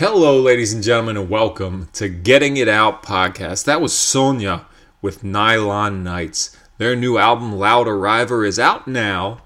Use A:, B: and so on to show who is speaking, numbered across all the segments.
A: Hello, ladies and gentlemen, and welcome to Getting It Out podcast. That was Sonja with Nylon Nights. Their new album, Loud Arriver, is out now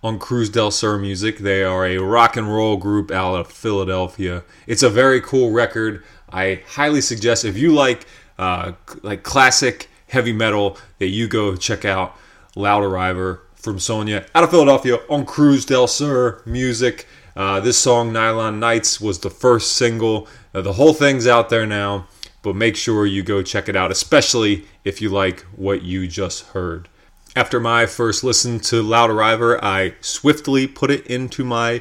A: on Cruz del Sur Music. They are a rock and roll group out of Philadelphia. It's a very cool record. I highly suggest if you like uh, like classic heavy metal that you go check out Loud Arriver from Sonja out of Philadelphia on Cruz del Sur Music. Uh, this song, Nylon Nights, was the first single. Uh, the whole thing's out there now, but make sure you go check it out, especially if you like what you just heard. After my first listen to Loud Arriver, I swiftly put it into my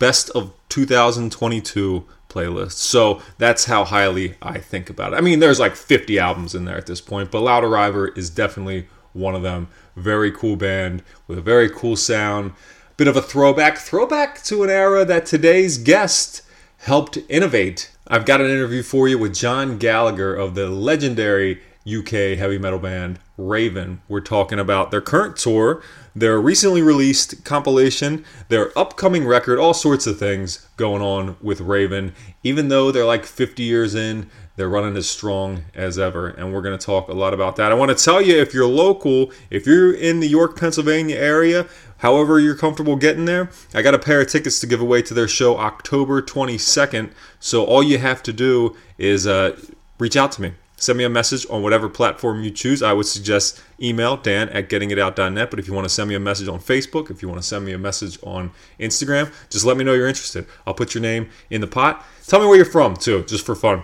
A: best of 2022 playlist. So that's how highly I think about it. I mean, there's like 50 albums in there at this point, but Loud Arriver is definitely one of them. Very cool band with a very cool sound bit of a throwback, throwback to an era that today's guest helped innovate. I've got an interview for you with John Gallagher of the legendary UK heavy metal band Raven. We're talking about their current tour, their recently released compilation, their upcoming record, all sorts of things going on with Raven. Even though they're like 50 years in, they're running as strong as ever, and we're going to talk a lot about that. I want to tell you if you're local, if you're in the York, Pennsylvania area, however you're comfortable getting there, I got a pair of tickets to give away to their show October 22nd. So all you have to do is uh, reach out to me. Send me a message on whatever platform you choose. I would suggest email dan at gettingitout.net. But if you want to send me a message on Facebook, if you want to send me a message on Instagram, just let me know you're interested. I'll put your name in the pot. Tell me where you're from, too, just for fun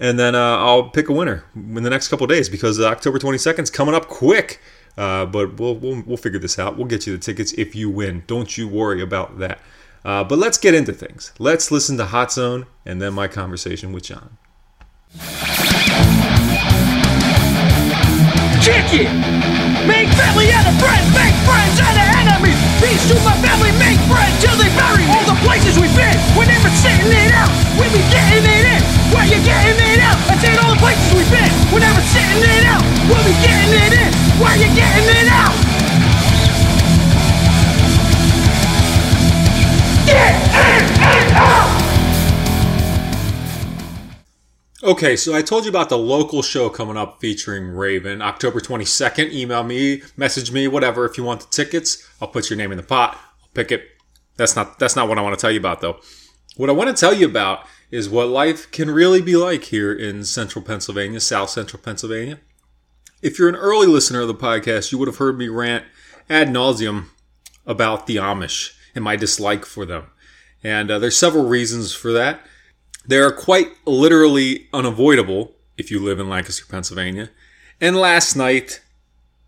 A: and then uh, I'll pick a winner in the next couple days because October 22nd is coming up quick. Uh, but we'll, we'll we'll figure this out. We'll get you the tickets if you win. Don't you worry about that. Uh, but let's get into things. Let's listen to Hot Zone and then my conversation with John.
B: It! Make family and a friend, make friends and an enemy. Peace to my family, make friends till they bury me. All the places we've been, we're never sitting it out. We be getting it in. Where you getting it out? I said all the places we've been, we're never sitting it out. We'll be getting it in. Where you getting it out? Get in
A: Okay, so I told you about the local show coming up featuring Raven, October 22nd. Email me, message me, whatever. If you want the tickets, I'll put your name in the pot. I'll pick it. That's not that's not what I want to tell you about though. What I want to tell you about is what life can really be like here in central Pennsylvania, south central Pennsylvania. If you're an early listener of the podcast, you would have heard me rant ad nauseum about the Amish and my dislike for them. And uh, there's several reasons for that. They are quite literally unavoidable if you live in Lancaster, Pennsylvania. And last night,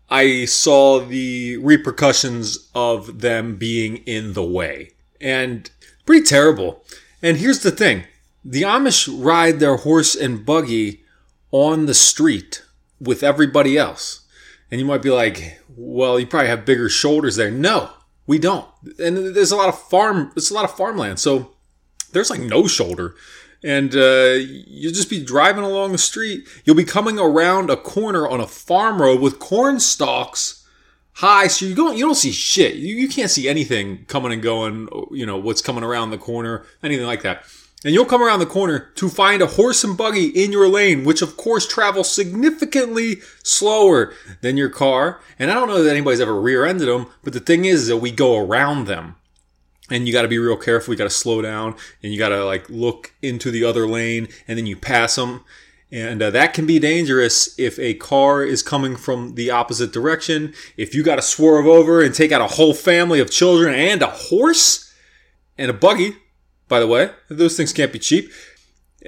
A: I saw the repercussions of them being in the way. And pretty terrible. And here's the thing the Amish ride their horse and buggy on the street with everybody else. And you might be like, well, you probably have bigger shoulders there. No, we don't. And there's a lot of farm, there's a lot of farmland. So there's like no shoulder and uh, you'll just be driving along the street. You'll be coming around a corner on a farm road with corn stalks high, so you don't you don't see shit. You, you can't see anything coming and going. You know what's coming around the corner, anything like that. And you'll come around the corner to find a horse and buggy in your lane, which of course travels significantly slower than your car. And I don't know that anybody's ever rear-ended them, but the thing is that we go around them and you got to be real careful. You got to slow down and you got to like look into the other lane and then you pass them. And uh, that can be dangerous if a car is coming from the opposite direction. If you got to swerve over and take out a whole family of children and a horse and a buggy, by the way, those things can't be cheap.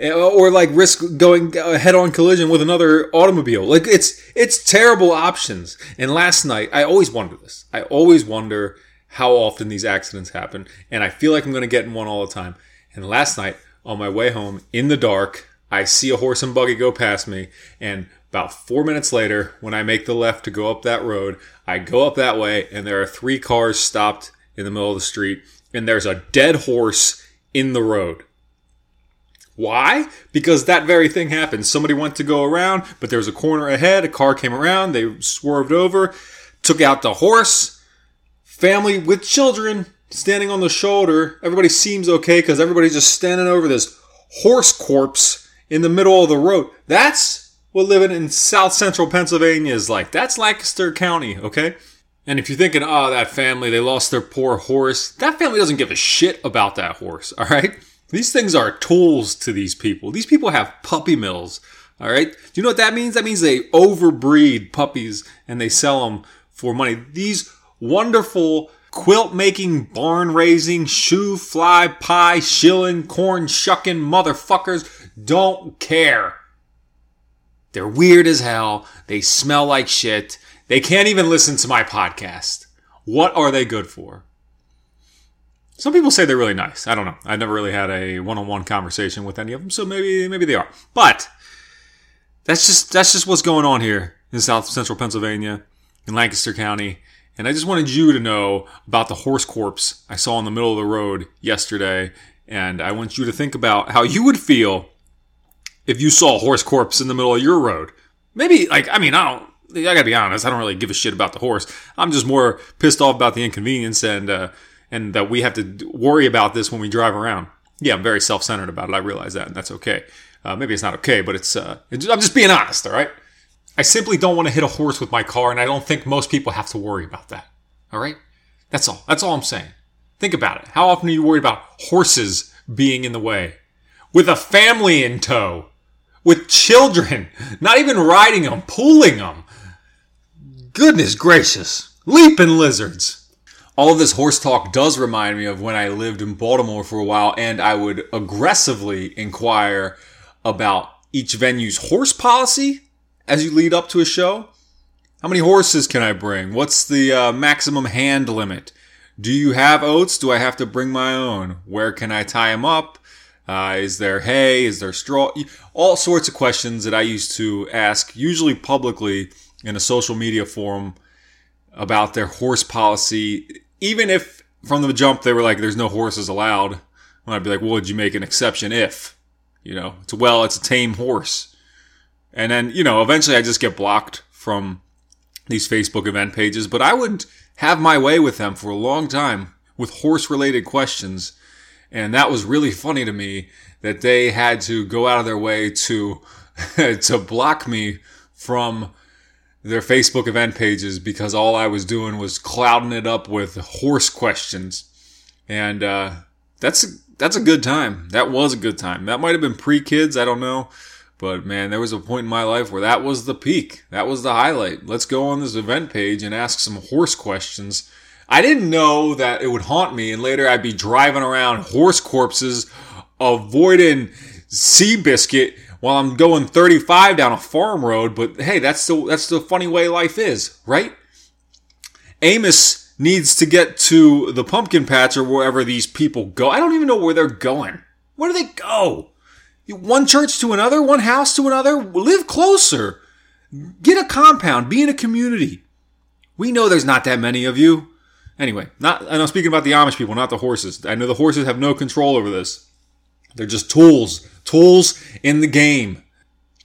A: Uh, or like risk going head on collision with another automobile. Like it's, it's terrible options. And last night, I always wonder this. I always wonder how often these accidents happen, and I feel like I'm going to get in one all the time. And last night, on my way home in the dark, I see a horse and buggy go past me, and about four minutes later, when I make the left to go up that road, I go up that way, and there are three cars stopped in the middle of the street, and there's a dead horse in the road. Why? Because that very thing happened. Somebody went to go around, but there was a corner ahead. A car came around. They swerved over, took out the horse family with children standing on the shoulder. Everybody seems okay because everybody's just standing over this horse corpse in the middle of the road. That's what living in South Central Pennsylvania is like. That's Lancaster County, okay? And if you're thinking, oh, that family, they lost their poor horse, that family doesn't give a shit about that horse, all right? These things are tools to these people. These people have puppy mills, all right? Do you know what that means? That means they overbreed puppies and they sell them for money. These wonderful quilt making, barn raising, shoofly pie, shilling, corn shucking motherfuckers don't care. They're weird as hell. They smell like shit. They can't even listen to my podcast. What are they good for? Some people say they're really nice. I don't know. I've never really had a one-on-one conversation with any of them, so maybe maybe they are. But that's just that's just what's going on here in South Central Pennsylvania, in Lancaster County. And I just wanted you to know about the horse corpse I saw in the middle of the road yesterday. And I want you to think about how you would feel if you saw a horse corpse in the middle of your road. Maybe, like, I mean, I don't, I gotta be honest, I don't really give a shit about the horse. I'm just more pissed off about the inconvenience and, uh, and that we have to worry about this when we drive around. Yeah, I'm very self centered about it. I realize that, and that's okay. Uh, maybe it's not okay, but it's, uh, it's, I'm just being honest, all right? I simply don't want to hit a horse with my car, and I don't think most people have to worry about that. All right? That's all. That's all I'm saying. Think about it. How often are you worried about horses being in the way? With a family in tow, with children, not even riding them, pulling them. Goodness gracious. Leaping lizards. All of this horse talk does remind me of when I lived in Baltimore for a while and I would aggressively inquire about each venue's horse policy as you lead up to a show. How many horses can I bring? What's the uh, maximum hand limit? Do you have oats? Do I have to bring my own? Where can I tie them up? Uh, is there hay? Is there straw? All sorts of questions that I used to ask, usually publicly in a social media forum about their horse policy. Even if from the jump they were like, there's no horses allowed, I'd be like, well, would you make an exception if? You know, it's well, it's a tame horse. And then, you know, eventually I just get blocked from these Facebook event pages, but I would have my way with them for a long time with horse related questions. And that was really funny to me that they had to go out of their way to, to block me from their Facebook event pages because all I was doing was clouding it up with horse questions. And, uh, that's, that's a good time. That was a good time. That might have been pre kids. I don't know. But man, there was a point in my life where that was the peak. That was the highlight. Let's go on this event page and ask some horse questions. I didn't know that it would haunt me and later I'd be driving around horse corpses avoiding Seabiscuit while I'm going 35 down a farm road. But hey, that's the, that's the funny way life is, right? Amos needs to get to the pumpkin patch or wherever these people go. I don't even know where they're going. Where do they go? One church to another, one house to another. Live closer. Get a compound. Be in a community. We know there's not that many of you. Anyway, not and I'm speaking about the Amish people, not the horses. I know the horses have no control over this. They're just tools. Tools in the game.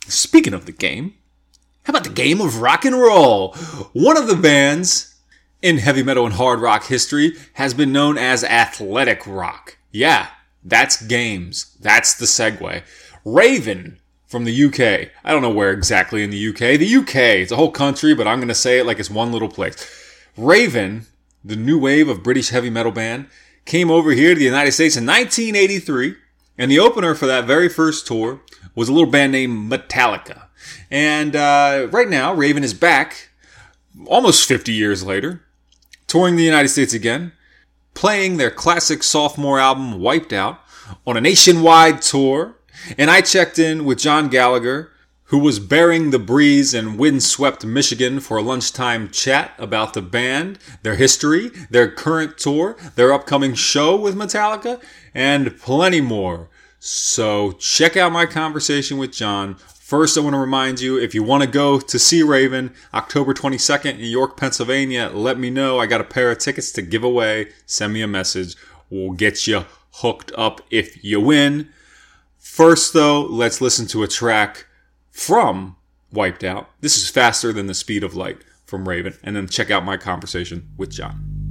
A: Speaking of the game, how about the game of rock and roll? One of the bands in heavy metal and hard rock history has been known as athletic rock. Yeah, that's games. That's the segue. Raven from the UK. I don't know where exactly in the UK. The UK, it's a whole country, but I'm going to say it like it's one little place. Raven, the new wave of British heavy metal band, came over here to the United States in 1983, and the opener for that very first tour was a little band named Metallica. And uh, right now, Raven is back, almost 50 years later, touring the United States again playing their classic sophomore album Wiped Out on a nationwide tour. And I checked in with John Gallagher, who was bearing the breeze in windswept Michigan for a lunchtime chat about the band, their history, their current tour, their upcoming show with Metallica, and plenty more. So check out my conversation with John First, I want to remind you if you want to go to see Raven October 22nd in York, Pennsylvania, let me know. I got a pair of tickets to give away. Send me a message. We'll get you hooked up if you win. First, though, let's listen to a track from Wiped Out. This is Faster Than the Speed of Light from Raven. And then check out my conversation with John.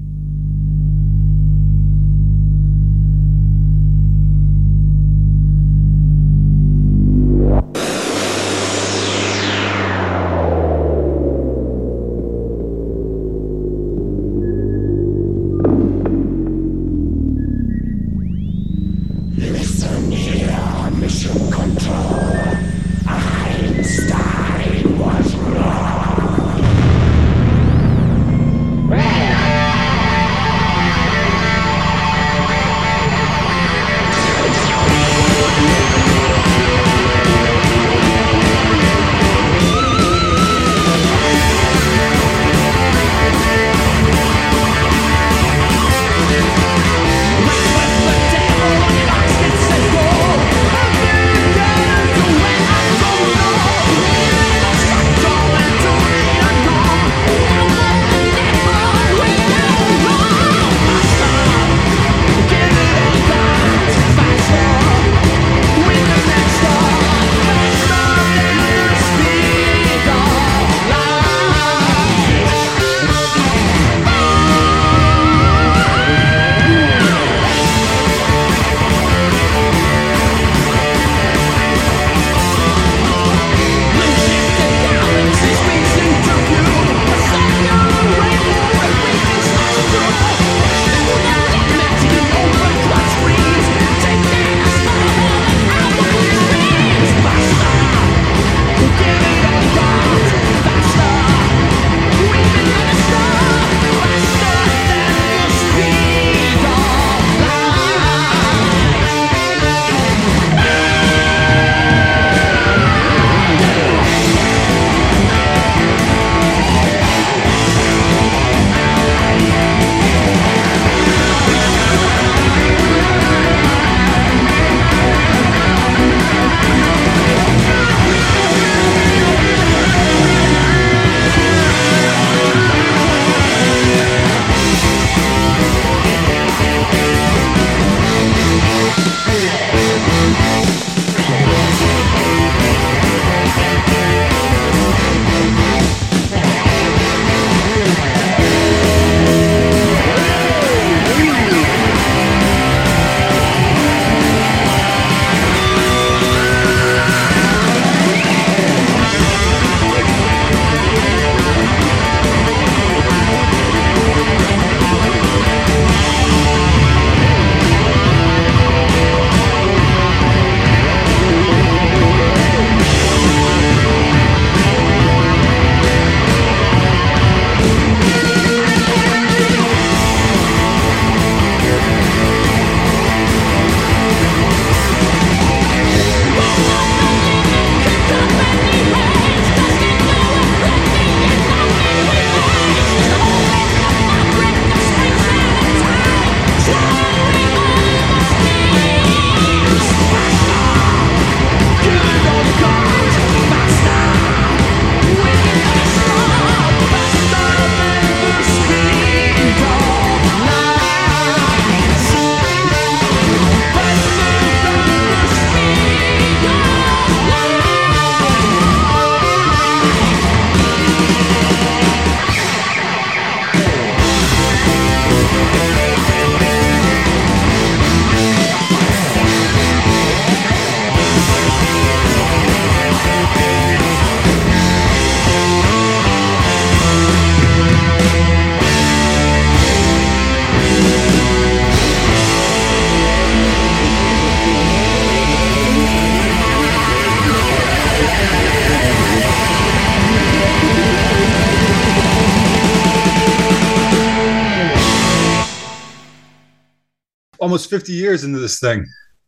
A: Almost 50 years into this thing.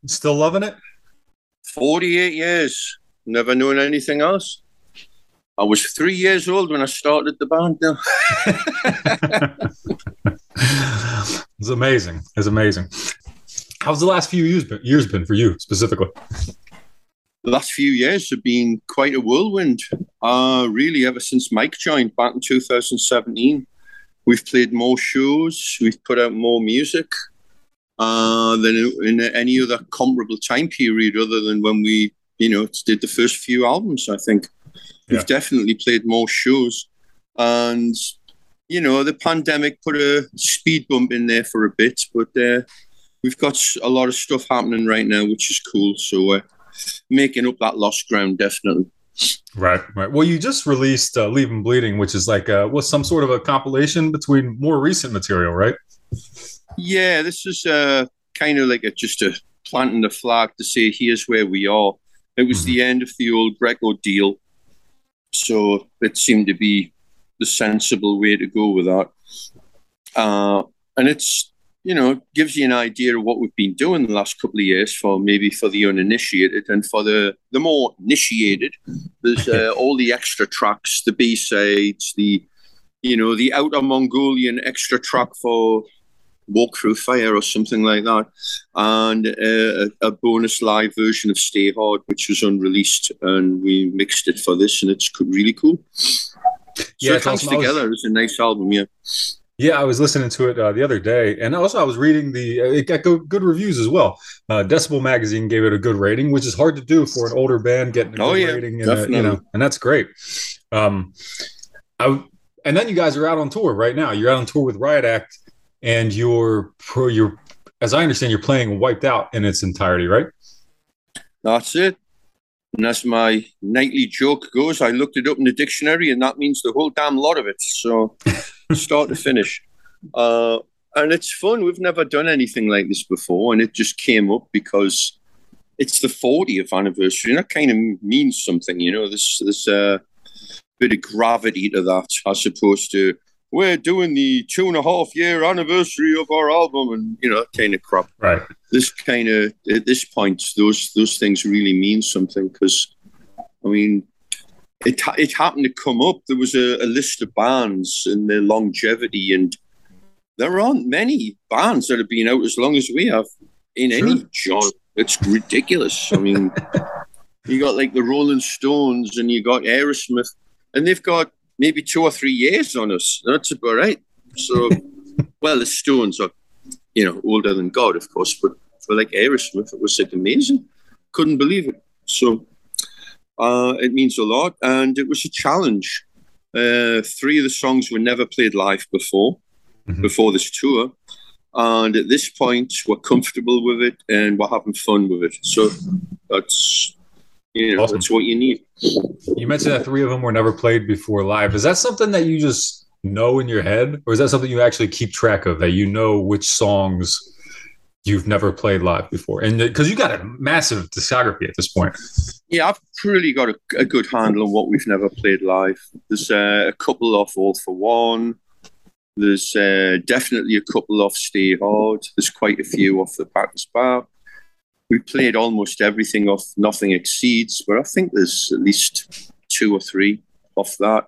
A: Still loving it?
C: 48 years. Never known anything else. I was three years old when I started the band.
A: Now. it's amazing. It's amazing. How's the last few years been, years been for you specifically?
C: The last few years have been quite a whirlwind. Uh, really, ever since Mike joined back in 2017, we've played more shows, we've put out more music uh, than in any other comparable time period, other than when we, you know, did the first few albums. I think we've definitely played more shows, and you know, the pandemic put a speed bump in there for a bit, but uh, we've got a lot of stuff happening right now, which is cool. So, uh, making up that lost ground, definitely.
A: Right, right. Well, you just released uh, "Leave 'Em Bleeding," which is like uh, was some sort of a compilation between more recent material, right?
C: Yeah, this is uh, kind of like a, just a planting the flag to say here's where we are. It was mm-hmm. the end of the old record deal, so it seemed to be the sensible way to go with that. Uh, and it's you know gives you an idea of what we've been doing the last couple of years for maybe for the uninitiated and for the the more initiated. There's uh, all the extra tracks, the B sides, the you know the outer Mongolian extra track for Walk Through Fire or something like that, and uh, a bonus live version of Stay Hard, which was unreleased, and we mixed it for this, and it's really cool. So yeah, it comes awesome. together. Was, it's a nice album, yeah.
A: Yeah, I was listening to it uh, the other day, and also I was reading the. Uh, it got good, good reviews as well. Uh, Decibel Magazine gave it a good rating, which is hard to do for an older band getting a oh, good yeah, rating, and uh, you know, and that's great. Um, I and then you guys are out on tour right now. You're out on tour with Riot Act and you're pro, you're as I understand, you're playing Wiped Out in its entirety, right?
C: That's it. And as my nightly joke goes, I looked it up in the dictionary, and that means the whole damn lot of it. So, start to finish. Uh, and it's fun. We've never done anything like this before, and it just came up because it's the 40th anniversary, and that kind of means something, you know. There's there's a bit of gravity to that, as opposed to we're doing the two and a half year anniversary of our album and you know kind of crap.
A: Right.
C: This kind of at this point those those things really mean something because i mean it, it happened to come up. There was a, a list of bands and their longevity and there aren't many bands that have been out as long as we have in sure. any genre. It's ridiculous. I mean you got like the rolling stones and you got aerosmith and they've got maybe two or three years on us. That's about right. So, well, the Stones are, you know, older than God, of course, but for like Aerosmith, it was like amazing. Couldn't believe it. So, uh, it means a lot, and it was a challenge. Uh, three of the songs were never played live before, mm-hmm. before this tour. And at this point, we're comfortable with it and we're having fun with it. So that's you know, awesome. that's what you need.
A: You mentioned that three of them were never played before live. Is that something that you just know in your head, or is that something you actually keep track of? That you know which songs you've never played live before, and because you got a massive discography at this point.
C: Yeah, I've really got a, a good handle on what we've never played live. There's uh, a couple off All for One. There's uh, definitely a couple off Stay Hard. There's quite a few off the Patton's Bar we played almost everything off Nothing Exceeds, but I think there's at least two or three off that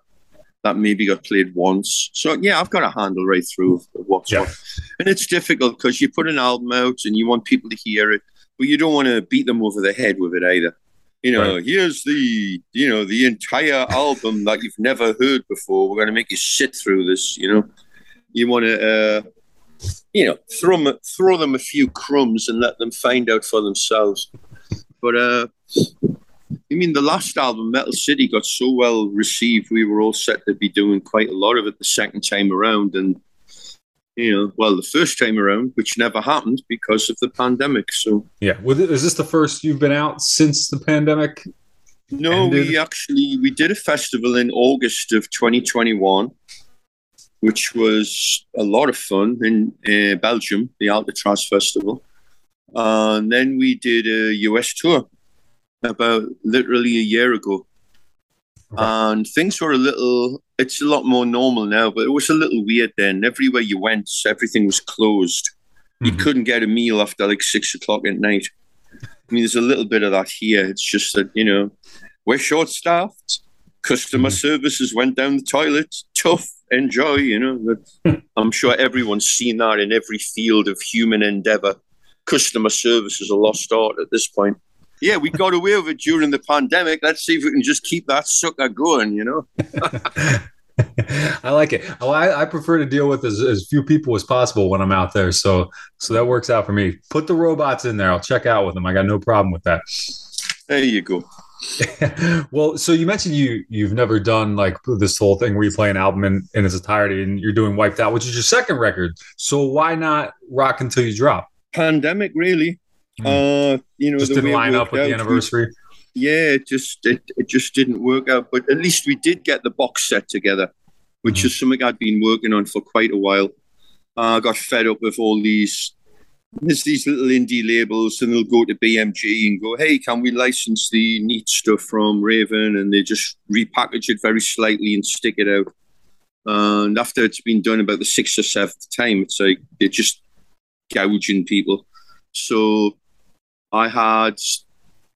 C: that maybe got played once. So yeah, I've got a handle right through what's yeah. what, and it's difficult because you put an album out and you want people to hear it, but you don't want to beat them over the head with it either. You know, right. here's the you know the entire album that you've never heard before. We're going to make you sit through this. You know, you want to uh, you know, throw them, throw them a few crumbs and let them find out for themselves. But uh, I mean, the last album, Metal City, got so well received. We were all set to be doing quite a lot of it the second time around, and you know, well, the first time around, which never happened because of the pandemic. So
A: yeah, well, is this the first you've been out since the pandemic?
C: No, ended? we actually we did a festival in August of 2021 which was a lot of fun in uh, Belgium, the Alcatraz Festival. Uh, and then we did a US tour about literally a year ago. And things were a little, it's a lot more normal now, but it was a little weird then. Everywhere you went, everything was closed. You
A: Mhm.
C: couldn't get a meal after like six o'clock at night. I mean, there's a little bit of that here. It's just that, you know, we're short staffed. Customer services went down the toilet. Tough. Enjoy, you know. That- hmm. I'm sure everyone's seen that in every field of human endeavor. Customer service is a lost art at this point. Yeah, we got away with it during the pandemic. Let's see if we can just keep that sucker going, you know?
A: I like it. Well, I, I prefer to deal with as, as few people as possible when I'm out there. So so that works out for me. Put the robots in there. I'll check out with them. I got no problem with that.
C: There you go.
A: well, so you mentioned you you've never done like this whole thing where you play an album in, in its entirety and you're doing Wiped Out, which is your second record. So why not rock until you drop?
C: Pandemic, really.
A: Hmm.
C: Uh, you know,
A: Just didn't line up with the
C: out,
A: anniversary.
C: yeah, it just it, it just didn't work out. But at least we did get the box set together, which is something I'd been working on for quite a while. Uh, I got fed up with all these there's these little indie labels, and they'll go to BMG and go, "Hey, can we license the neat stuff from Raven?" And they just repackage it very slightly and stick it out. And after it's been done about the sixth or seventh time, it's like they're just gouging people. So I had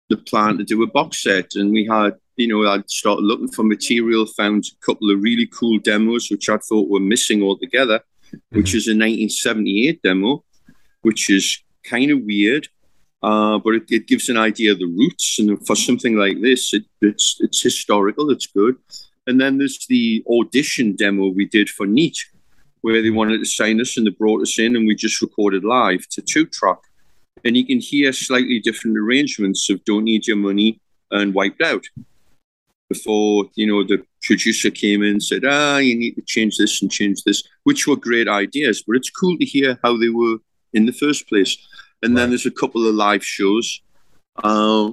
C: the plan to do a box set, and we had, you know, I'd started looking for material, found a couple of really cool demos which I thought were missing altogether, which mm-hmm. is a 1978 demo, which is kind of weird, uh, but it, it gives an idea of the roots. And for something like this, it, it's it's historical, it's good. And then there's the audition demo we did for Neat, where they wanted to sign us and they brought us in, and we just recorded live to two track and you can hear slightly different arrangements of "Don't Need Your Money" and "Wiped Out." Before you know, the producer came in and said, "Ah, you need to change this and change this," which were great ideas. But it's cool to hear how they were in the first place. And then there's a couple of live shows, uh,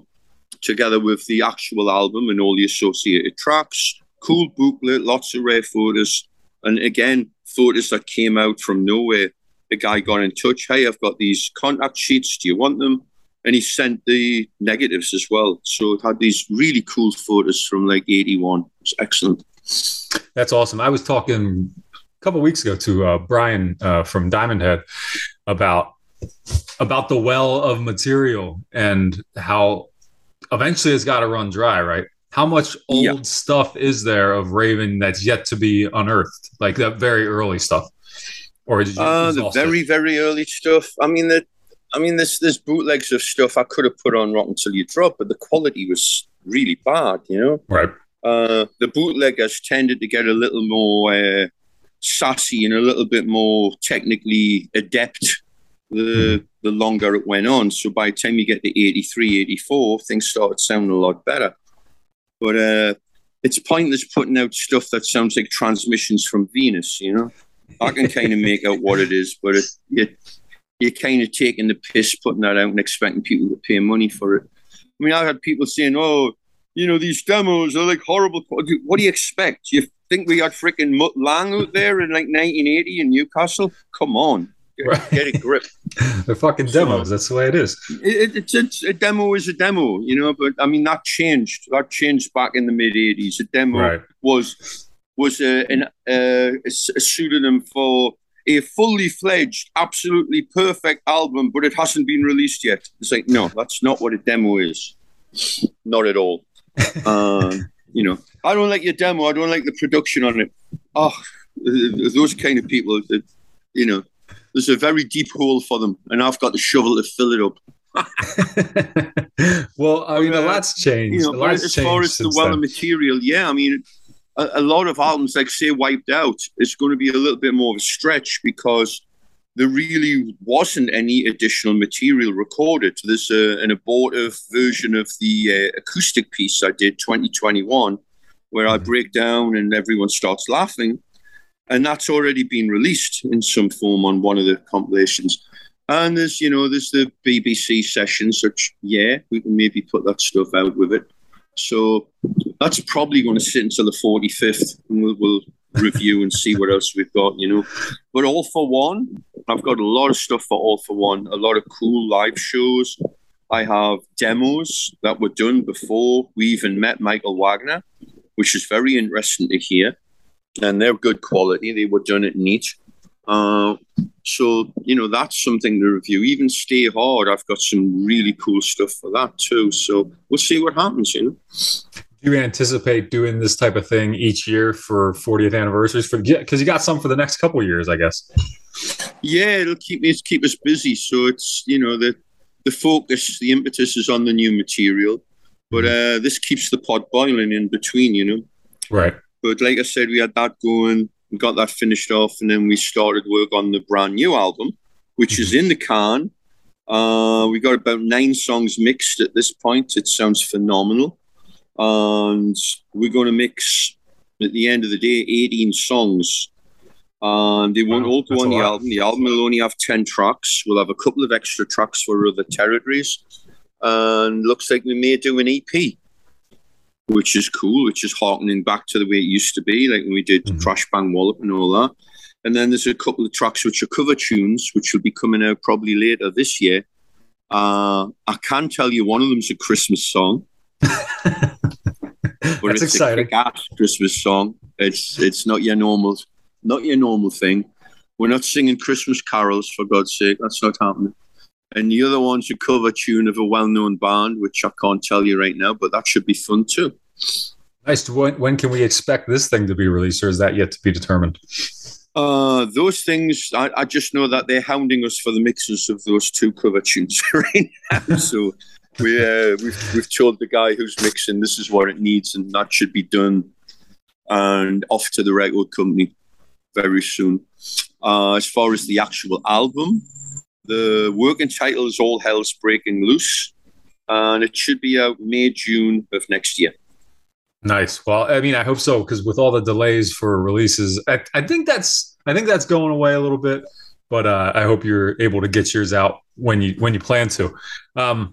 C: together with the actual album and all the associated tracks. Cool booklet, lots of rare photos, and again, photos that came out from nowhere the guy got in touch. Hey, I've got these contact sheets. Do you want them? And he sent the negatives as well. So it had these really cool photos from like 81. It's excellent.
A: That's awesome. I was talking couple weeks ago to uh, Brian uh, from Diamond Head about about the well of material and how eventually it's got to run dry, right? How much old
C: Yeah.
A: stuff is there of Raven that's yet to be unearthed, like that very early stuff, or it
C: Uh, the very, very early stuff. I mean, the, I mean, there's there's bootlegs of stuff I could have put on Rock Until You Drop, but the quality was really bad, you know?
A: right?
C: uh, the bootleggers tended to get a little more uh, sassy and a little bit more technically adept the the longer it went on. So by the time you get to 83, 84, things started sounding a lot better. But uh, it's pointless putting out stuff that sounds like transmissions from Venus, you know? I can kind of make out what it is, but it, it, you're kind of taking the piss putting that out and expecting people to pay money for it. I mean, I've had people saying, oh, you know, these demos are like horrible. What do you expect? You think we had freaking Mutt Lange out there in like 1980 in Newcastle? Come on, get,
A: Right.
C: get a grip.
A: They're fucking demos. That's the way it is.
C: It, it, it's, it's a demo is a demo, you know. But I mean, that changed. That changed back in the mid 80s. A demo
A: Right.
C: was was a, an, a, a pseudonym for a fully fledged, absolutely perfect album, but it hasn't been released yet. It's like, no, that's not what a demo is. Not at all. um, you know, I don't like your demo. I don't like the production on it. Oh, those kind of people, that, you know, there's a very deep hole for them, and I've got the shovel to fill it up.
A: well, I mean, a
C: Uh,
A: lot's changed.
C: you know,
A: lot's
C: as far as the well of material, yeah, I mean, a, a lot of albums, like say Wiped Out, it's going to be a little bit more of a stretch because there really wasn't any additional material recorded. There's a, an abortive version of the uh, acoustic piece I did 2021, where I
A: Mhm.
C: break down and everyone starts laughing. And that's already been released in some form on one of the compilations. And there's, you know, there's the BBC sessions, which, yeah, we can maybe put that stuff out with it. So that's probably going to sit until the 45th, and we'll, we'll review and see what else we've got, you know. But All for One, I've got a lot of stuff for All for One, a lot of cool live shows. I have demos that were done before we even met Michael Wagner, which is very interesting to hear. And they're good quality. They were done at Neat. Uh, so you know that's something to review. Even Stay Hard, I've got some really cool stuff for that too. So we'll see what happens. You know.
A: Do you anticipate doing this type of thing each year for 40th anniversaries? For because you got some for the next couple years, I guess.
C: Yeah, it'll keep me keep us busy. So it's you know the the focus, the impetus is on the new material, but uh, this keeps the pot boiling in between. You know.
A: Right.
C: But like I said, we had that going, got that finished off, and then we started work on the brand new album, which mm-hmm. is in the can. Uh, we got about nine songs mixed at this point. It sounds phenomenal. And we're going to mix, at the end of the day, 18 songs. And they won't wow, all go on the lot. album. The album will only have 10 tracks. We'll have a couple of extra tracks for other territories. And looks like we may do an EP which is cool, which is harkening back to the way it used to be, like when we did mm-hmm. Crash Bang Wallop and all that. And then there's a couple of tracks which are cover tunes, which will be coming out probably later this year. Uh, I can tell you one of them's a Christmas song.
A: but
C: That's
A: it's exciting.
C: a Christmas song. It's it's not your normal, not your normal thing. We're not singing Christmas carols for God's sake. That's not happening. And the other one's a cover tune of a well-known band, which I can't tell you right now, but that should be fun too.
A: Nice. When, when can we expect this thing to be released, or is that yet to be determined?
C: Uh, those things, I, I, just know that they're hounding us for the mixes of those two cover tunes right now. so we, uh, we've, we've told the guy who's mixing this is what it needs, and that should be done and off to the record company very soon. Uh, as far as the actual album, the working title is All Hell's Breaking Loose, and it should be out May, June of next year.
A: Nice. Well, I mean, I hope so because with all the delays for releases, I, I, think that's I think that's going away a little bit. But uh, I hope you're able to get yours out when you when you plan to. Um,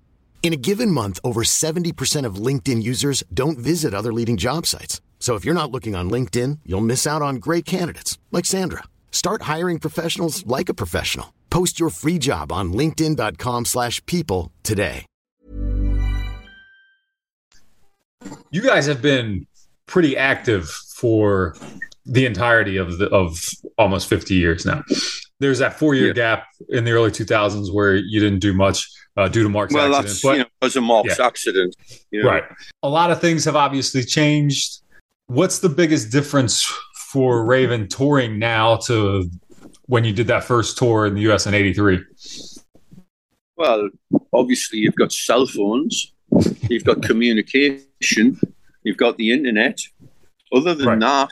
D: In a given month, over 70% of LinkedIn users don't visit other leading job sites. So if you're not looking on LinkedIn, you'll miss out on great candidates like Sandra. Start hiring professionals like a professional. Post your free job on linkedin.com/people today.
A: You guys have been pretty active for the entirety of the, of almost 50 years now. There's that 4-year yeah. gap in the early 2000s where you didn't do much uh, due to Mark's
C: well,
A: accident.
C: That's, but, you know, because of Mark's yeah. accident.
A: You know? Right. A lot of things have obviously changed. What's the biggest difference for Raven touring now to when you did that first tour in the US in 83?
C: Well, obviously, you've got cell phones, you've got communication, you've got the internet. Other than right. that,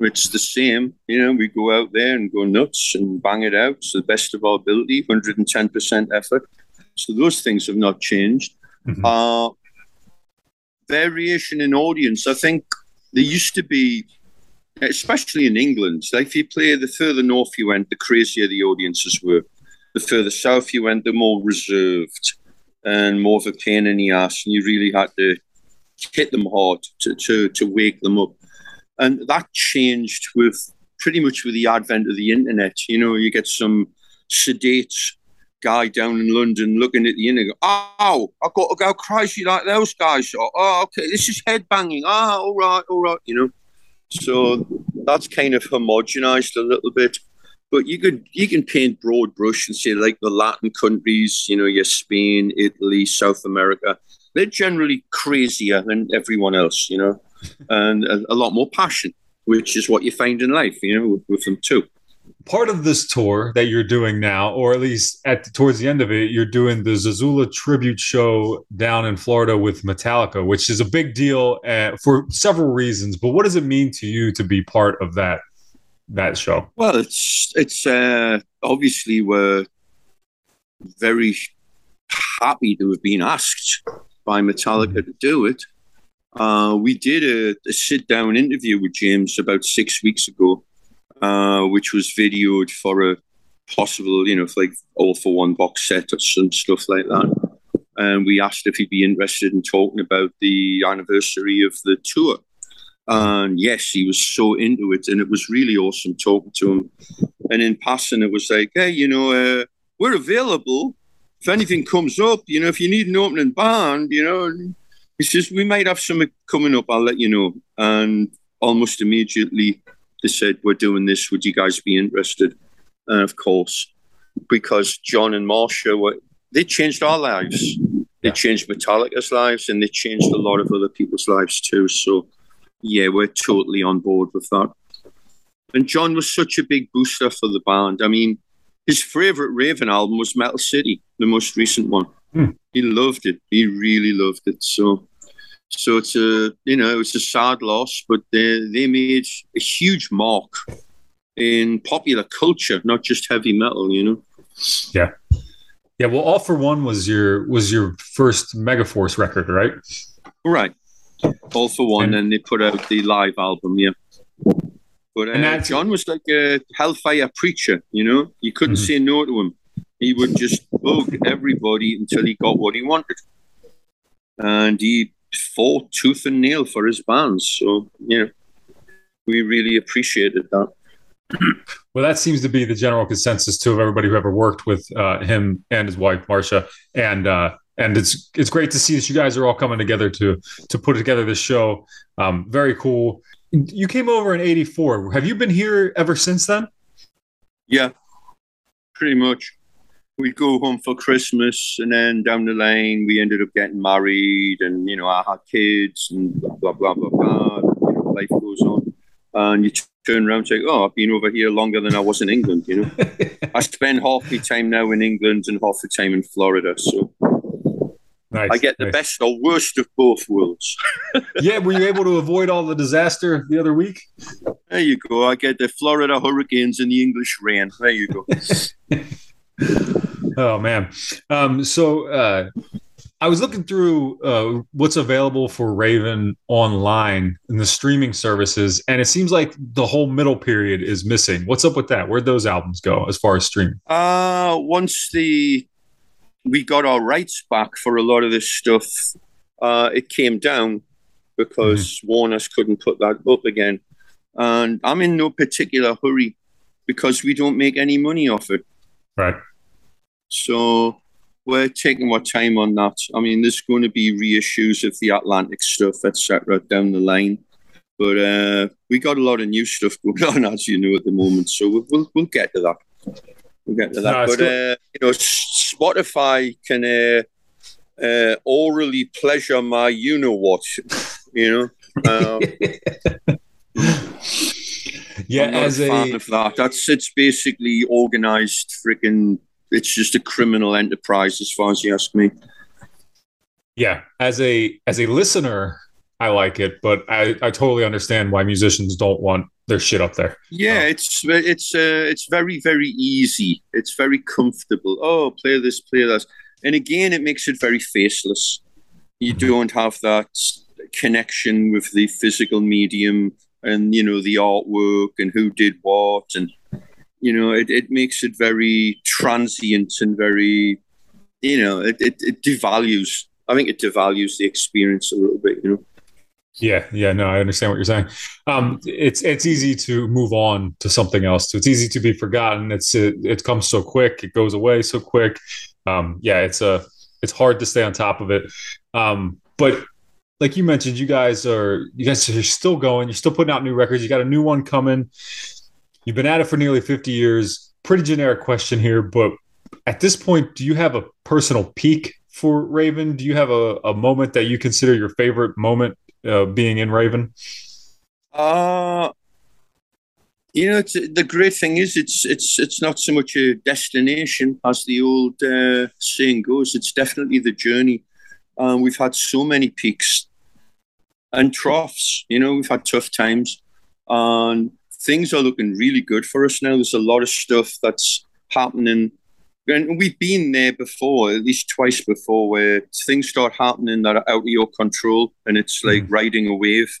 C: it's the same. You know, we go out there and go nuts and bang it out to the best of our ability, 110% effort. So those things have not changed. Mm-hmm. Uh, variation in audience. I think there used to be, especially in England, like if you play the further north you went, the crazier the audiences were. The further south you went, the more reserved and more of a pain in the ass, and you really had to hit them hard to, to, to wake them up. And that changed with pretty much with the advent of the internet. You know, you get some sedate guy down in London looking at the internet. Oh, I've got to go crazy like those guys. Oh, okay, this is headbanging. Ah, oh, all right, all right, you know. So that's kind of homogenized a little bit. But you could you can paint broad brush and say like the Latin countries, you know, your Spain, Italy, South America, they're generally crazier than everyone else, you know, and a, a lot more passion, which is what you find in life, you know, with, with them too
A: part of this tour that you're doing now, or at least at towards the end of it, you're doing the Zazula tribute show down in Florida with Metallica, which is a big deal uh, for several reasons. But what does it mean to you to be part of that that show?
C: Well, it's it's uh, obviously we're very happy to have been asked by Metallica mm-hmm. to do it. Uh, we did a, a sit down interview with James about six weeks ago uh, which was videoed for a possible, you know, like all for one box set or some stuff like that. And we asked if he'd be interested in talking about the anniversary of the tour. And yes, he was so into it, and it was really awesome talking to him. And in passing, it was like, hey, you know, uh, we're available if anything comes up. You know, if you need an opening band, you know, he says we might have something coming up. I'll let you know. And almost immediately, they said, "We're doing this. Would you guys be interested?" And of course, because John and Marsha were, they changed our lives. They
A: Yeah.
C: changed Metallica's lives, and they changed a lot of other people's lives too. So, yeah, we're totally on board with that. And John was such a big booster for the band. I mean, his favorite Raven album was Metal City, the most recent one.
A: Hmm.
C: He loved it. He really loved it. So, so it's a you know it's a sad loss, but they they made a huge mark in popular culture, not just heavy metal. You know.
A: Yeah. Yeah. Well, All for One was your was your first Megaforce record, right?
C: Right. All for one,
A: And-
C: and, they put out the live album, yeah. But uh, John was like a hellfire preacher, you know. You couldn't
A: Mhm.
C: say no to him. He would just bug everybody until he got what he wanted, and he fought tooth and nail for his bands. So yeah, we really appreciated that.
A: Well, that seems to be the general consensus too of everybody who ever worked with uh, him and his wife Marsha, and uh, and it's it's great to see that you guys are all coming together to to put together this show. Um, very cool. You came over in '84. Have you been here ever since then?
C: Yeah, pretty much. We'd go home for Christmas, and then down the line, we ended up getting married, and you know, I had kids, and blah blah blah blah blah. You know, life goes on, and you turn around and say, "Oh, I've been over here longer than I was in England." You know, I spend half the time now in England and half the time in Florida, so
A: Nice.
C: I get the
A: nice.
C: best or worst of both worlds.
A: Yeah, were you able to avoid all the disaster the other week?
C: There you go. I get the Florida hurricanes and the English rain. There you go.
A: Oh man. Um, so uh, I was looking through uh, what's available for Raven online in the streaming services, and it seems like the whole middle period is missing. What's up with that? Where'd those albums go as far as streaming?
C: Uh once the we got our rights back for a lot of this stuff, uh, it came down because Warner's couldn't put that up again. And I'm in no particular hurry because we don't make any money off it.
A: Right.
C: So we're taking our time on that. I mean, there's going to be reissues of the Atlantic stuff, etc., down the line. But uh, we got a lot of new stuff going on, as you know, at the moment. So we'll we'll, we'll get to that. We'll get to that.
A: No,
C: but uh, you know, Spotify can uh, uh, orally pleasure my you know what, you know. Um,
A: Yeah,
C: I'm
A: as
C: a fan of that. That's it's basically organized freaking. It's just a criminal enterprise, as far as you ask me.
A: yeah, as a as a listener, I like it, but I, I totally understand why musicians don't want their shit up there.
C: Yeah,
A: Oh.
C: it's it's uh, it's very very easy. It's very comfortable. Oh, play this, play that, and again, it makes it very faceless. You don't have that connection with the physical medium and you know the artwork and who did what, and you know it, it makes it very transient and very, you know, it, it, it devalues. I think it devalues the experience a little bit. You know.
A: Yeah, yeah, no, I understand what you're saying. Um, it's it's easy to move on to something else. So It's easy to be forgotten. It's it, it comes so quick. It goes away so quick. Um, yeah, it's a it's hard to stay on top of it. Um, but like you mentioned, you guys are you guys are still going. You're still putting out new records. You got a new one coming. You've been at it for nearly 50 years. Pretty generic question here, but at this point, do you have a personal peak for Raven? Do you have a, a moment that you consider your favorite moment uh, being in Raven?
C: Uh you know, the great thing is it's it's it's not so much a destination as the old uh, saying goes. It's definitely the journey. Um, we've had so many peaks and troughs. You know, we've had tough times, and things are looking really good for us now. There's a lot of stuff that's happening, and we've been there before, at least twice before, where things start happening that are out of your control, and it's like riding a wave,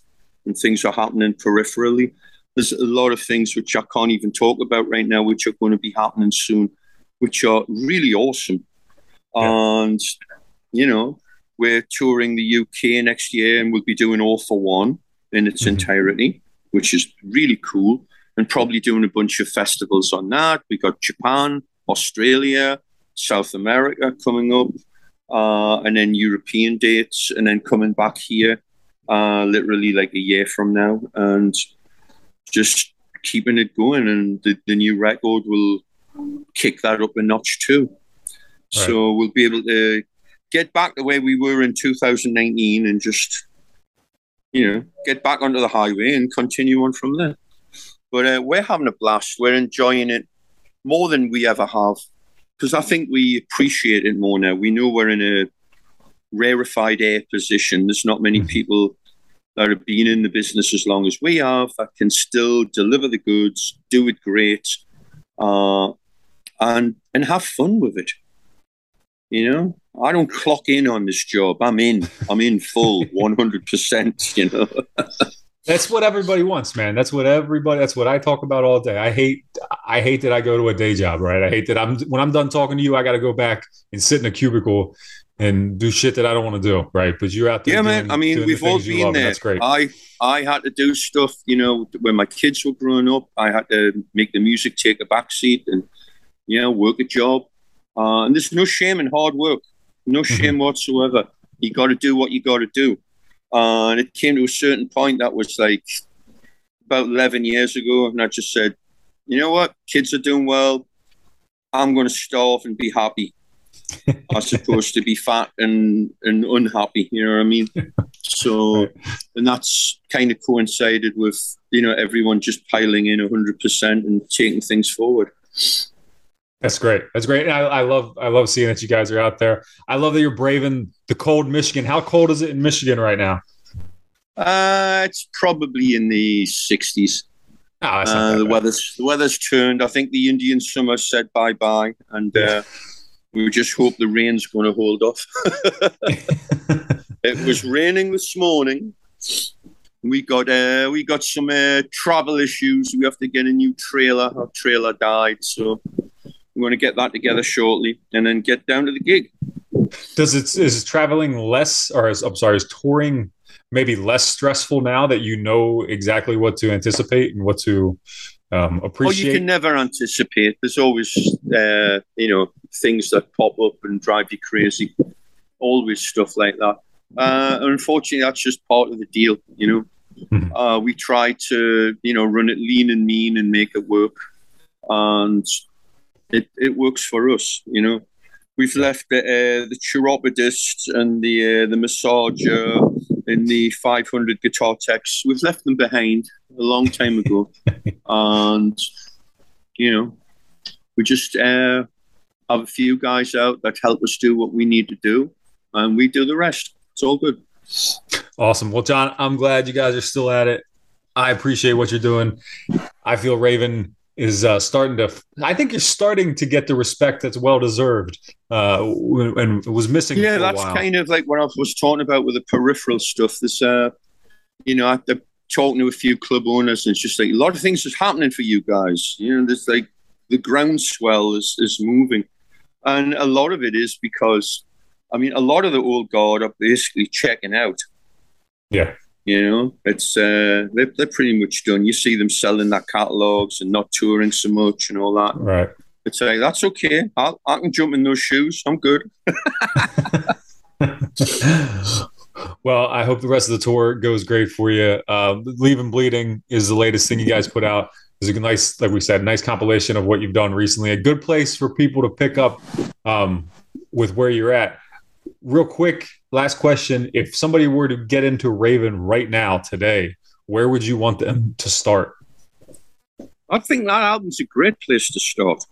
C: and things are happening peripherally. there's a lot of things which I can't even talk about right now, which are going to be happening soon, which are really awesome. Yeah. And, you know, we're touring the UK next year and we'll be doing All for One in its mm-hmm. entirety, which is really cool. And probably doing a bunch of festivals on that. We got Japan, Australia, South America coming up, uh, and then European dates, and then coming back here uh, literally like a year from now. And just keeping it going, and the, the new record will kick that up a notch too. Right. So we'll be able to get back the way we were in 2019 and just, you know, get back onto the highway and continue on from there. But uh, we're having a blast. We're enjoying it more than we ever have because I think we appreciate it more now. We know we're in a rarefied air position. There's not many mm-hmm. people that have been in the business as long as we have that can still deliver the goods, do it great, uh, and and have fun with it. You know, I don't clock in on this job. I'm in. I'm in full, one hundred percent. You know.
A: That's what everybody wants, man. That's what everybody. That's what I talk about all day. I hate. I hate that I go to a day job, right? I hate that I'm when I'm done talking to you, I got to go back and sit in a cubicle and do shit that I don't want to do, right? But you're out there.
C: Yeah, doing, man. I mean, we've all been love, there. That's great. I I had to do stuff, you know, when my kids were growing up. I had to make the music take a backseat and you know work a job. Uh, and there's no shame in hard work, no mm-hmm. shame whatsoever. You got to do what you got to do. Uh, and it came to a certain point that was like about 11 years ago, and I just said, you know what, kids are doing well. I'm going to starve and be happy are supposed to be fat and, and unhappy. You know what I mean? So, and that's kind of coincided with you know everyone just piling in hundred percent and taking things forward.
A: That's great. That's great. I, I, love I love seeing that you guys are out there. I love that you're braving the cold Michigan. How cold is it in Michigan right now?
C: Uh, it's probably in the 60s. Oh, uh, the weather's the weather's turned. I think the Indian summer said bye bye, and uh, we just hope the rain's going to hold off. it was raining this morning. We got uh, we got some uh, travel issues. We have to get a new trailer. Our trailer died, so we're going to get that together shortly, and then get down to the gig.
A: Does it is traveling less, or is, I'm sorry, is touring maybe less stressful now that you know exactly what to anticipate and what to um, appreciate?
C: Oh, you can never anticipate. There's always, uh, you know, things that pop up and drive you crazy. Always stuff like that. Uh, unfortunately, that's just part of the deal. You know, mm-hmm. uh, we try to, you know, run it lean and mean and make it work, and it it works for us. You know, we've left the uh, the chiropodist and the uh, the massager in the 500 guitar techs. We've left them behind a long time ago, and you know, we just uh, have a few guys out that help us do what we need to do, and we do the rest. It's all good.
A: Awesome. Well, John, I'm glad you guys are still at it. I appreciate what you're doing. I feel Raven is uh, starting to. I think you're starting to get the respect that's well deserved, uh, and was missing.
C: Yeah, that's kind of like what I was talking about with the peripheral stuff. This, uh, you know, after talking to a few club owners, and it's just like a lot of things is happening for you guys. You know, there's like the groundswell is is moving, and a lot of it is because, I mean, a lot of the old guard are basically checking out.
A: Yeah.
C: You know, it's uh, they're, they're pretty much done. You see them selling their catalogs and not touring so much and all that.
A: Right.
C: It's like that's okay. I'll, I can jump in those shoes. I'm good.
A: well, I hope the rest of the tour goes great for you. Uh, Leave 'Em Bleeding is the latest thing you guys put out. It's a nice, like we said, nice compilation of what you've done recently. A good place for people to pick up um, with where you're at real quick, last question. If somebody were to get into Raven right now, today, where would you want them to start?
C: I think that album's a great place to start.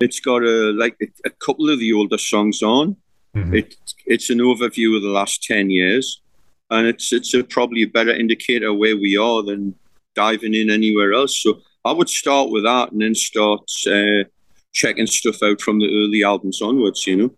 C: It's got a like a, a couple of the older songs on. Mm-hmm. It, it's an overview of the last ten years, and it's it's a, probably a better indicator where we are than diving in anywhere else. So I would start with that, and then start uh, checking stuff out from the early albums onwards. You know.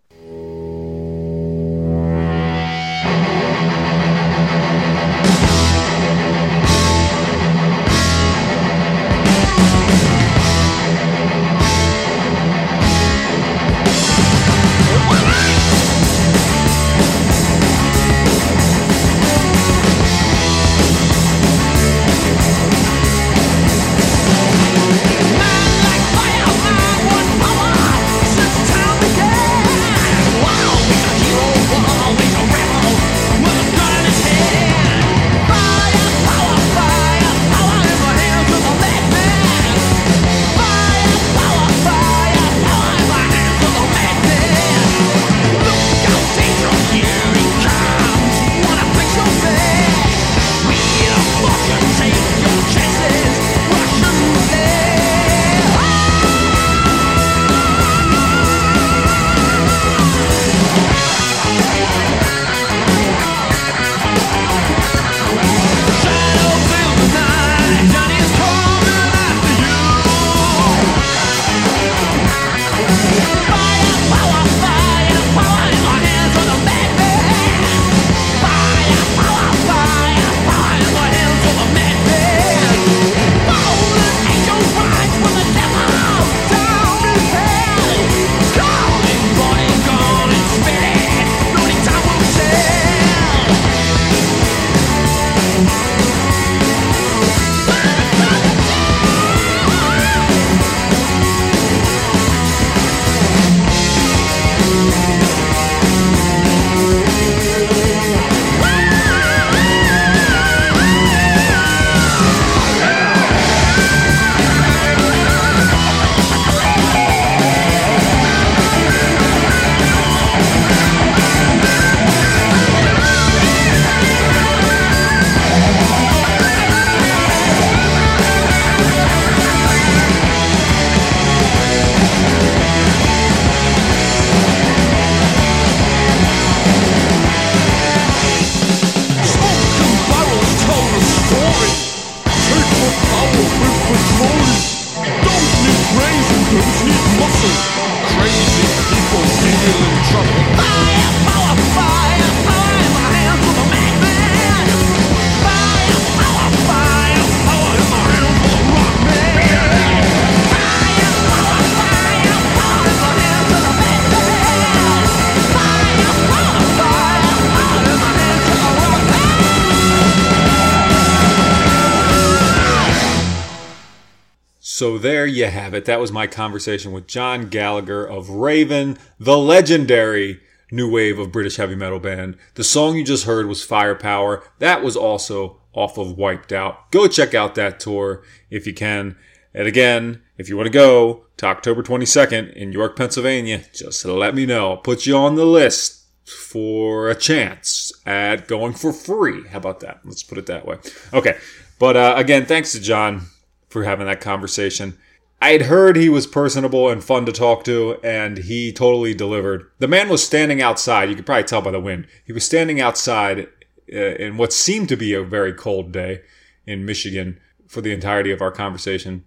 A: So there you have it. That was my conversation with John Gallagher of Raven, the legendary new wave of British heavy metal band. The song you just heard was Firepower. That was also off of Wiped Out. Go check out that tour if you can. And again, if you want to go to October 22nd in York, Pennsylvania, just let me know. I'll put you on the list for a chance at going for free. How about that? Let's put it that way. Okay. But uh, again, thanks to John for having that conversation. I had heard he was personable and fun to talk to, and he totally delivered. The man was standing outside. You could probably tell by the wind. He was standing outside uh, in what seemed to be a very cold day in Michigan for the entirety of our conversation,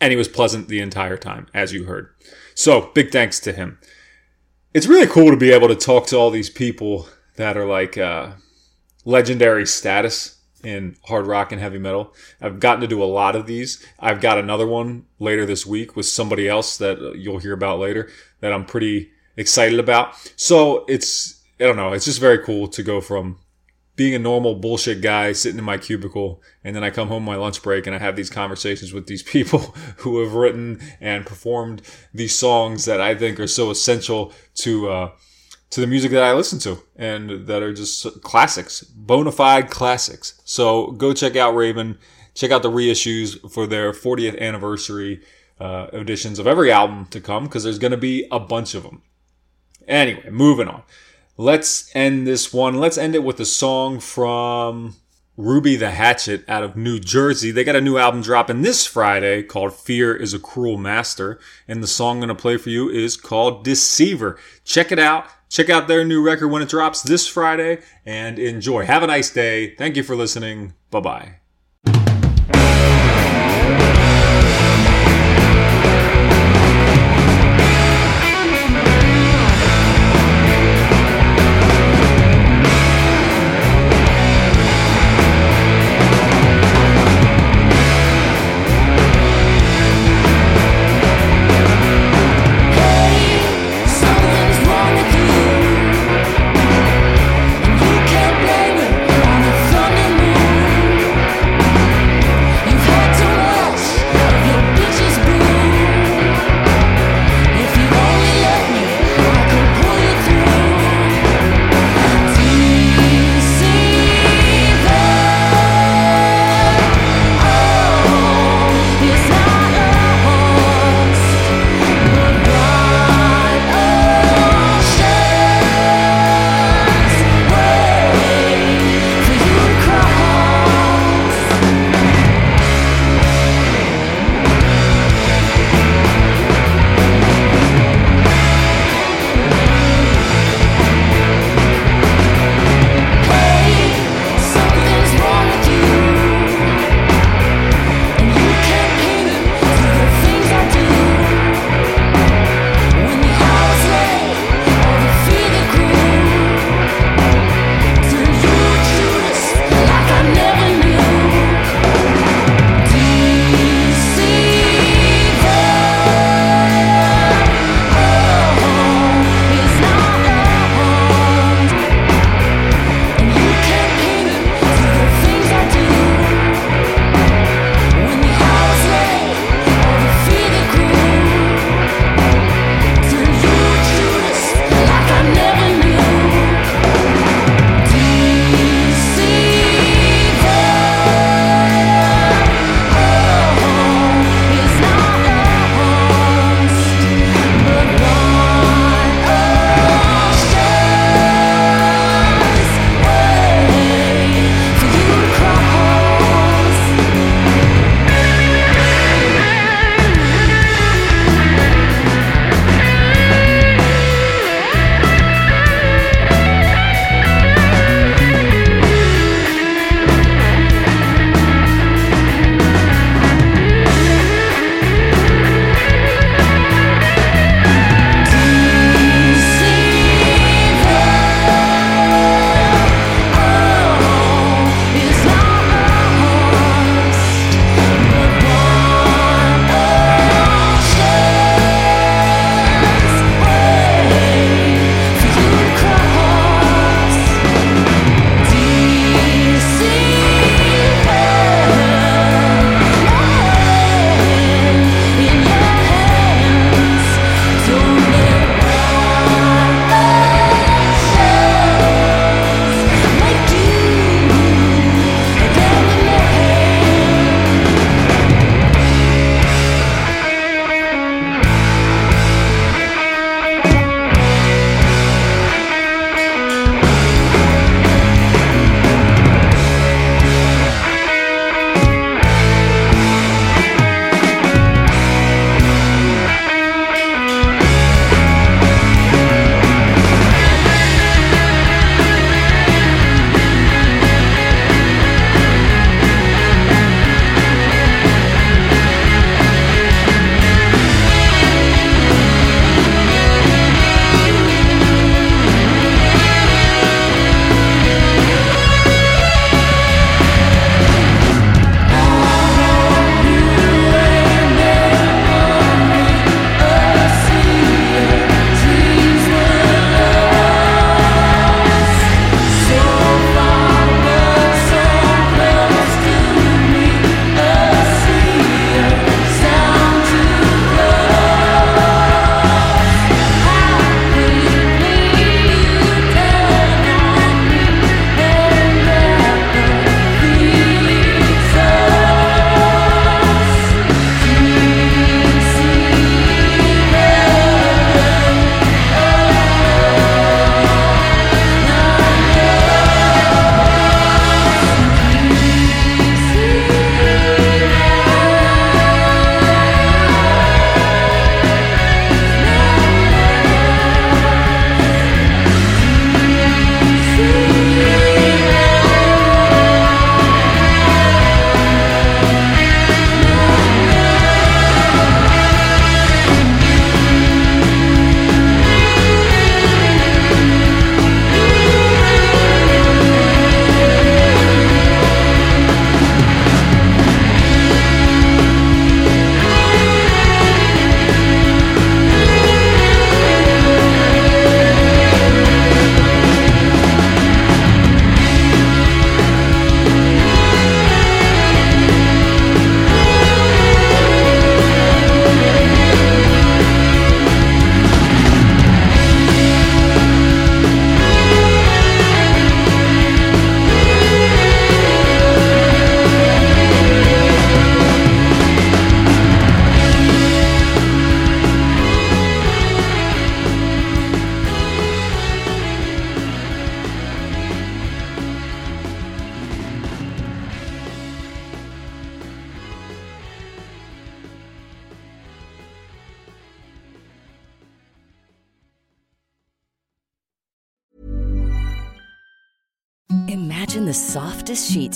A: and he was pleasant the entire time, as you heard. So, big thanks to him. It's really cool to be able to talk to all these people that are like uh, legendary status in hard rock and heavy metal. I've gotten to do a lot of these. I've got another one later this week with somebody else that you'll hear about later that I'm pretty excited about. So it's, I don't know, it's just very cool to go from being a normal bullshit guy sitting in my cubicle and then I come home my lunch break and I have these conversations with these people who have written and performed these songs that I think are so essential to, uh, to the music that I listen to and that are just classics, bona fide classics. So go check out Raven, check out the reissues for their 40th anniversary uh, editions of every album to come because there's going to be a bunch of them. Anyway, moving on. Let's end this one. Let's end it with a song from Ruby the Hatchet out of New Jersey. They got a new album dropping this Friday called Fear is a Cruel Master. And the song I'm going to play for you is called Deceiver. Check it out. Check out their new record when it drops this Friday and enjoy. Have a nice day. Thank you for listening. Bye bye.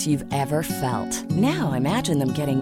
E: You've ever felt. Now imagine them getting